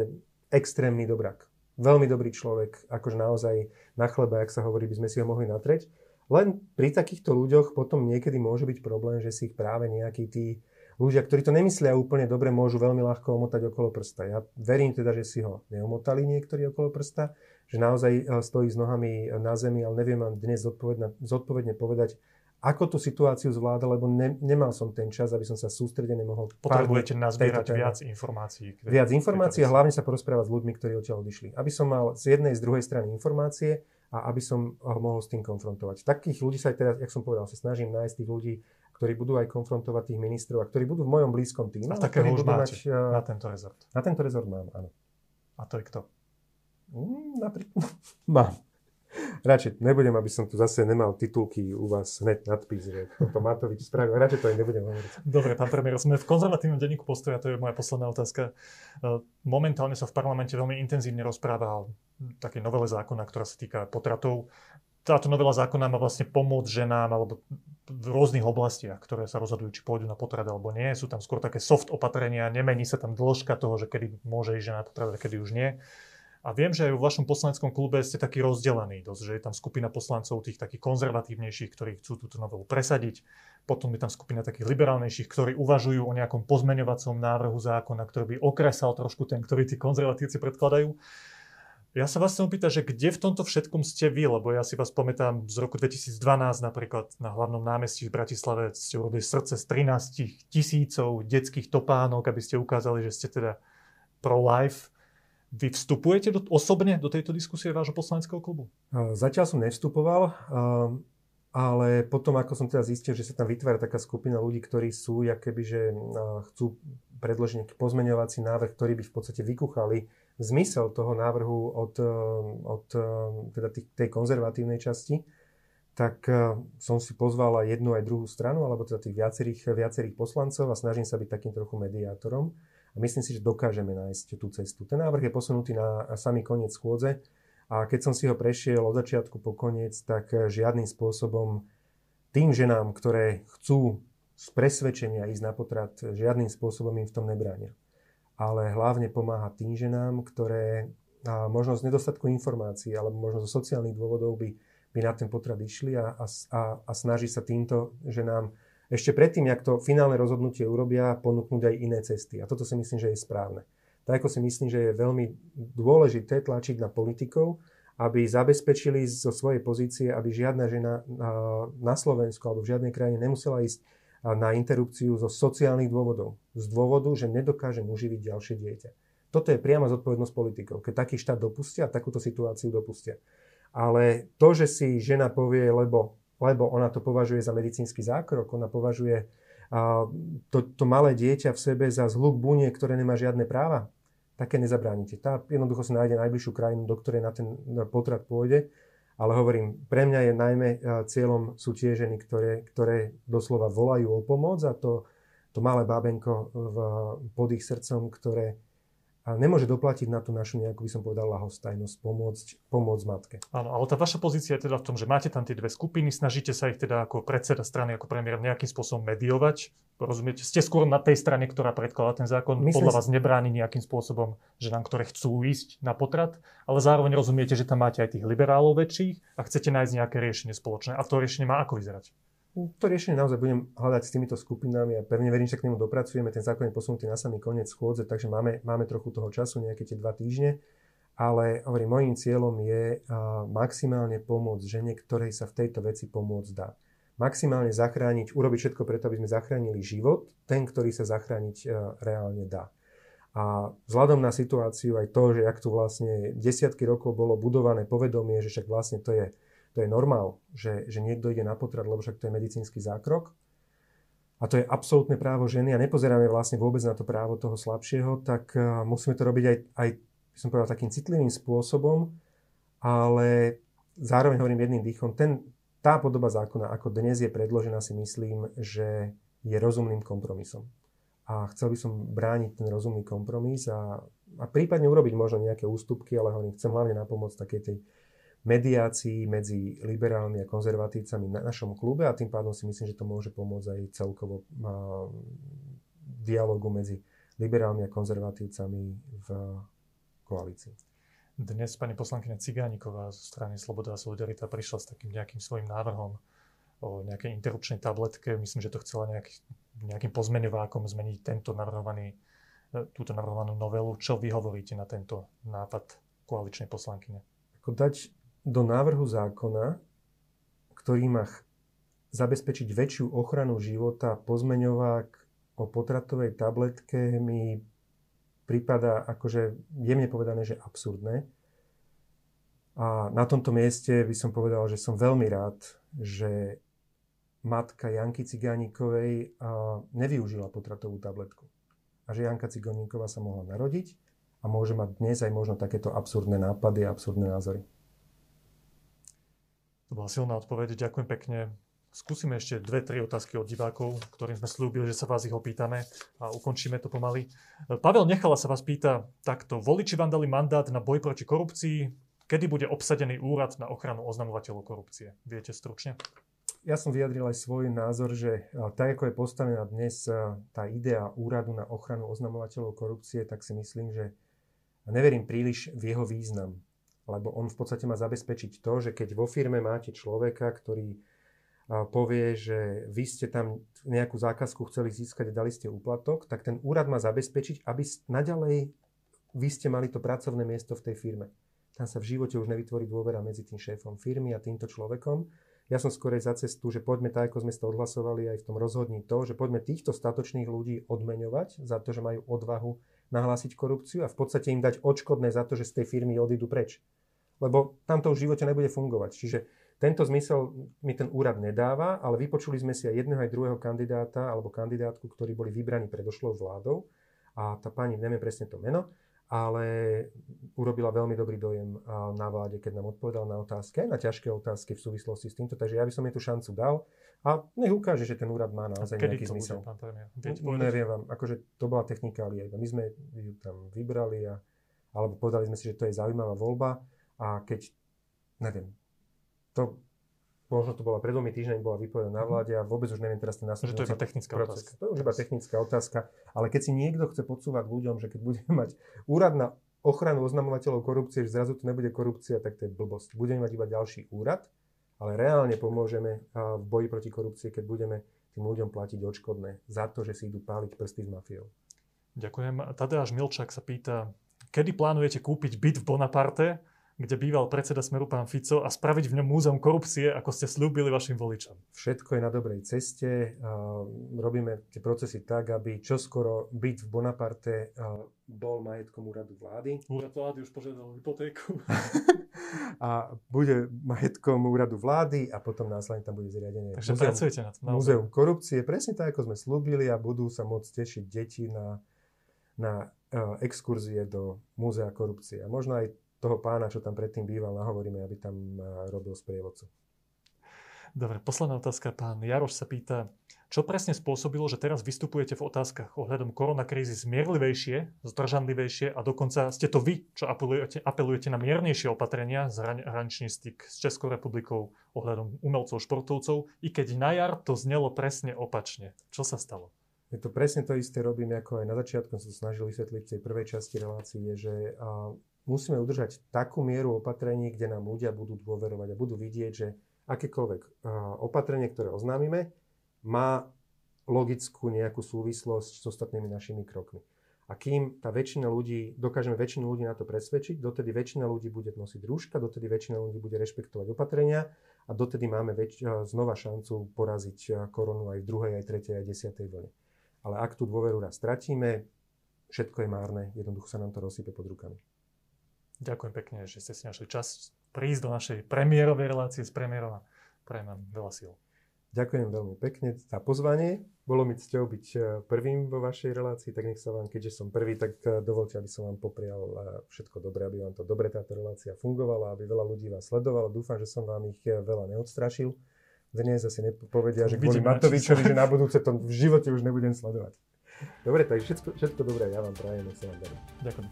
extrémny dobrak. Veľmi dobrý človek, akože naozaj na chleba, ak sa hovorí, by sme si ho mohli natreť. Len pri takýchto ľuďoch potom niekedy môže byť problém, že si ich práve nejakí tí ľudia, ktorí to nemyslia úplne dobre, môžu veľmi ľahko omotať okolo prsta. Ja verím teda, že si ho neomotali niektorí okolo prsta, že naozaj eh, stojí s nohami na zemi, ale neviem vám dnes zodpovedne povedať, ako tú situáciu zvláda, lebo ne, nemal som ten čas, aby som sa sústredene mohol... Potrebujete nazbierať viac informácií. Viac informácií a hlavne sa porozprávať s ľuďmi, ktorí odtiaľ odišli. Aby som mal z jednej, z druhej strany informácie a aby som ho mohol s tým konfrontovať. Takých ľudí sa aj teraz, jak som povedal, sa snažím nájsť tých ľudí, ktorí budú aj konfrontovať tých ministrov a ktorí budú v mojom blízkom týme. A takého už máte mať, na tento rezort. Na tento rezort mám, áno. A to je kto? Mm, napríklad, mám. Radšej nebudem, aby som tu zase nemal titulky u vás hneď nadpis, že toto Matovič spravil. Radšej to aj nebudem hovoriť. Dobre, pán premiér, sme v konzervatívnom denníku postoja, to je moja posledná otázka. E, momentálne sa v parlamente veľmi intenzívne rozpráva o takej novele zákona, ktorá sa týka potratov. Táto novela zákona má vlastne pomôcť ženám alebo v rôznych oblastiach, ktoré sa rozhodujú, či pôjdu na potrat alebo nie. Sú tam skôr také soft opatrenia, nemení sa tam dĺžka toho, že kedy môže ísť žena na potrat a kedy už nie. A viem, že aj v vašom poslaneckom klube ste taký rozdelení dosť, že je tam skupina poslancov tých takých konzervatívnejších, ktorí chcú túto novelu presadiť. Potom je tam skupina takých liberálnejších, ktorí uvažujú o nejakom pozmeňovacom návrhu zákona, ktorý by okresal trošku ten, ktorý tí konzervatívci predkladajú. Ja sa vás chcem opýtať, že kde v tomto všetkom ste vy, lebo ja si vás pamätám z roku 2012 napríklad na hlavnom námestí v Bratislave ste urobili srdce z 13 tisícov detských topánok, aby ste ukázali, že ste teda pro-life. Vy vstupujete do, osobne do tejto diskusie vášho poslaneckého klubu? Zatiaľ som nevstupoval, ale potom, ako som teda zistil, že sa tam vytvára taká skupina ľudí, ktorí sú, keby, že chcú predložiť nejaký pozmeňovací návrh, ktorý by v podstate vykuchali zmysel toho návrhu od, od teda tej konzervatívnej časti, tak som si pozval aj jednu aj druhú stranu, alebo teda tých viacerých, viacerých poslancov a snažím sa byť takým trochu mediátorom. A myslím si, že dokážeme nájsť tú cestu. Ten návrh je posunutý na samý koniec schôdze a keď som si ho prešiel od začiatku po koniec, tak žiadnym spôsobom tým ženám, ktoré chcú z presvedčenia ísť na potrat, žiadnym spôsobom im v tom nebránia. Ale hlavne pomáha tým ženám, ktoré a možno z nedostatku informácií alebo možno zo sociálnych dôvodov by, by na ten potrat išli a, a, a snaží sa týmto ženám ešte predtým, jak to finálne rozhodnutie urobia, ponúknuť aj iné cesty. A toto si myslím, že je správne. Tak ako si myslím, že je veľmi dôležité tlačiť na politikov, aby zabezpečili zo svojej pozície, aby žiadna žena na Slovensku alebo v žiadnej krajine nemusela ísť na interrupciu zo sociálnych dôvodov. Z dôvodu, že nedokáže uživiť ďalšie dieťa. Toto je priama zodpovednosť politikov, keď taký štát dopustia, takúto situáciu dopustia. Ale to, že si žena povie, lebo lebo ona to považuje za medicínsky zákrok, ona považuje to, to malé dieťa v sebe za zhluk bunie, ktoré nemá žiadne práva. Také nezabránite. Tá jednoducho si nájde najbližšiu krajinu, do ktorej na ten potrat pôjde. Ale hovorím, pre mňa je najmä cieľom sú tie ženy, ktoré, ktoré doslova volajú o pomoc a to, to malé bábenko v, pod ich srdcom, ktoré, a nemôže doplatiť na tú našu nejakú, by som povedal, lahostajnosť, pomôcť, pomôcť matke. Áno, ale tá vaša pozícia je teda v tom, že máte tam tie dve skupiny, snažíte sa ich teda ako predseda strany, ako premiér nejakým spôsobom mediovať. Rozumiete? Ste skôr na tej strane, ktorá predkladá ten zákon. Myslím Podľa vás nebráni nejakým spôsobom, že nám, ktoré chcú ísť na potrat, ale zároveň rozumiete, že tam máte aj tých liberálov väčších a chcete nájsť nejaké riešenie spoločné. A to riešenie má ako vyzerať? To riešenie naozaj budem hľadať s týmito skupinami a pevne verím, že k nemu dopracujeme. Ten zákon je posunutý na samý koniec schôdze, takže máme, máme trochu toho času, nejaké tie dva týždne. Ale hovorím, môjim cieľom je maximálne pomôcť žene, ktorej sa v tejto veci pomôcť dá. Maximálne zachrániť, urobiť všetko preto, aby sme zachránili život, ten, ktorý sa zachrániť reálne dá. A vzhľadom na situáciu aj to, že ak tu vlastne desiatky rokov bolo budované povedomie, že však vlastne to je, to je normál, že, že niekto ide na potrat, lebo však to je medicínsky zákrok, a to je absolútne právo ženy a nepozeráme vlastne vôbec na to právo toho slabšieho, tak musíme to robiť aj, aj by som povedal, takým citlivým spôsobom, ale zároveň hovorím jedným dýchom, ten, tá podoba zákona, ako dnes je predložená, si myslím, že je rozumným kompromisom. A chcel by som brániť ten rozumný kompromis a, a prípadne urobiť možno nejaké ústupky, ale hovorím, chcem hlavne na pomoc takej tej mediácii medzi liberálmi a konzervatívcami na našom klube a tým pádom si myslím, že to môže pomôcť aj celkovo dialogu medzi liberálmi a konzervatívcami v koalícii. Dnes pani poslankyňa Cigániková zo strany Sloboda a Solidarita prišla s takým nejakým svojim návrhom o nejakej interrupčnej tabletke. Myslím, že to chcela nejak, nejakým pozmeňovákom zmeniť tento navrhovaný, e, túto navrhovanú novelu. Čo vy hovoríte na tento nápad koaličnej poslankyne? Ako dať do návrhu zákona, ktorý má zabezpečiť väčšiu ochranu života, pozmeňovák o potratovej tabletke mi prípada akože jemne povedané, že absurdné. A na tomto mieste by som povedal, že som veľmi rád, že matka Janky Cigánikovej nevyužila potratovú tabletku. A že Janka Cigániková sa mohla narodiť a môže mať dnes aj možno takéto absurdné nápady a absurdné názory. To bola silná odpoveď. Ďakujem pekne. Skúsime ešte dve, tri otázky od divákov, ktorým sme slúbili, že sa vás ich opýtame a ukončíme to pomaly. Pavel Nechala sa vás pýta takto. Voliči vám dali mandát na boj proti korupcii. Kedy bude obsadený úrad na ochranu oznamovateľov korupcie? Viete stručne? Ja som vyjadril aj svoj názor, že tak, ako je postavená dnes tá idea úradu na ochranu oznamovateľov korupcie, tak si myslím, že neverím príliš v jeho význam lebo on v podstate má zabezpečiť to, že keď vo firme máte človeka, ktorý povie, že vy ste tam nejakú zákazku chceli získať a dali ste úplatok, tak ten úrad má zabezpečiť, aby naďalej vy ste mali to pracovné miesto v tej firme. Tam sa v živote už nevytvorí dôvera medzi tým šéfom firmy a týmto človekom. Ja som skôr za cestu, že poďme tak, ako sme to odhlasovali aj v tom rozhodní to, že poďme týchto statočných ľudí odmeňovať za to, že majú odvahu nahlásiť korupciu a v podstate im dať odškodné za to, že z tej firmy odídu preč. Lebo tam to už v živote nebude fungovať. Čiže tento zmysel mi ten úrad nedáva, ale vypočuli sme si aj jedného aj druhého kandidáta alebo kandidátku, ktorí boli vybraní predošlou vládou. A tá pani, neviem presne to meno, ale urobila veľmi dobrý dojem na vláde, keď nám odpovedal na otázky, aj na ťažké otázky v súvislosti s týmto. Takže ja by som jej tú šancu dal a nech ukáže, že ten úrad má naozaj nejaký to zmysel. Bude? Neviem vám, akože to bola technikália. My sme ju tam vybrali a, alebo povedali sme si, že to je zaujímavá voľba a keď, neviem, to možno to bola pred dvomi týždňami, bola vypovedaná na vláde a vôbec už neviem teraz ten následný to je iba technická proces. otázka. To je už iba technická otázka, ale keď si niekto chce podsúvať ľuďom, že keď budeme mať úrad na ochranu oznamovateľov korupcie, že zrazu to nebude korupcia, tak to je blbosť. Budeme mať iba ďalší úrad, ale reálne pomôžeme v boji proti korupcii, keď budeme tým ľuďom platiť odškodné za to, že si idú páliť prsty s mafiou. Ďakujem. Tadeáš Milčák sa pýta, kedy plánujete kúpiť byt v Bonaparte kde býval predseda Smeru pán Fico a spraviť v ňom múzeum korupcie, ako ste slúbili vašim voličom? Všetko je na dobrej ceste. Robíme tie procesy tak, aby čoskoro byt v Bonaparte bol majetkom úradu vlády. Úrad vlády už požiadal hypotéku. a bude majetkom úradu vlády a potom následne tam bude zriadenie Takže múzeum, pracujete na tom. Múzeum korupcie, presne tak, ako sme slúbili a budú sa môcť tešiť deti na, na exkurzie do múzea korupcie. A možno aj toho pána, čo tam predtým býval, nahovoríme, aby tam eh, robil sprievodcu. Dobre, posledná otázka. Pán Jaroš sa pýta, čo presne spôsobilo, že teraz vystupujete v otázkach ohľadom koronakrízy zmierlivejšie, zdržanlivejšie a dokonca ste to vy, čo apelujete, apelujete na miernejšie opatrenia, hraničný styk s Českou republikou ohľadom umelcov, športovcov, i keď na jar to znelo presne opačne. Čo sa stalo? Je to presne to isté robím, ako aj na začiatku som sa snažil vysvetliť v tej prvej časti relácie, že musíme udržať takú mieru opatrení, kde nám ľudia budú dôverovať a budú vidieť, že akékoľvek opatrenie, ktoré oznámime, má logickú nejakú súvislosť s ostatnými našimi krokmi. A kým tá väčšina ľudí, dokážeme väčšinu ľudí na to presvedčiť, dotedy väčšina ľudí bude nosiť rúška, dotedy väčšina ľudí bude rešpektovať opatrenia a dotedy máme väč- znova šancu poraziť koronu aj v druhej, aj tretej, aj desiatej vlne. Ale ak tú dôveru raz stratíme, všetko je márne, jednoducho sa nám to rozsype pod rukami. Ďakujem pekne, že ste si našli čas prísť do našej premiérovej relácie s premiérom a prajem vám veľa síl. Ďakujem veľmi pekne za pozvanie. Bolo mi cťou byť e, prvým vo vašej relácii, tak nech sa vám, keďže som prvý, tak e, dovolte, aby som vám poprial e, všetko dobré, aby vám to dobre táto relácia fungovala, aby veľa ľudí vás sledovalo. Dúfam, že som vám ich veľa neodstrašil. Dnes asi nepovedia, že kvôli Matovičovi, že na budúce to v živote už nebudem sledovať. Dobre, tak všetko, všetko dobré, ja vám prajem, nech sa vám darí. Ďakujem.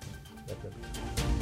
Ďakujem.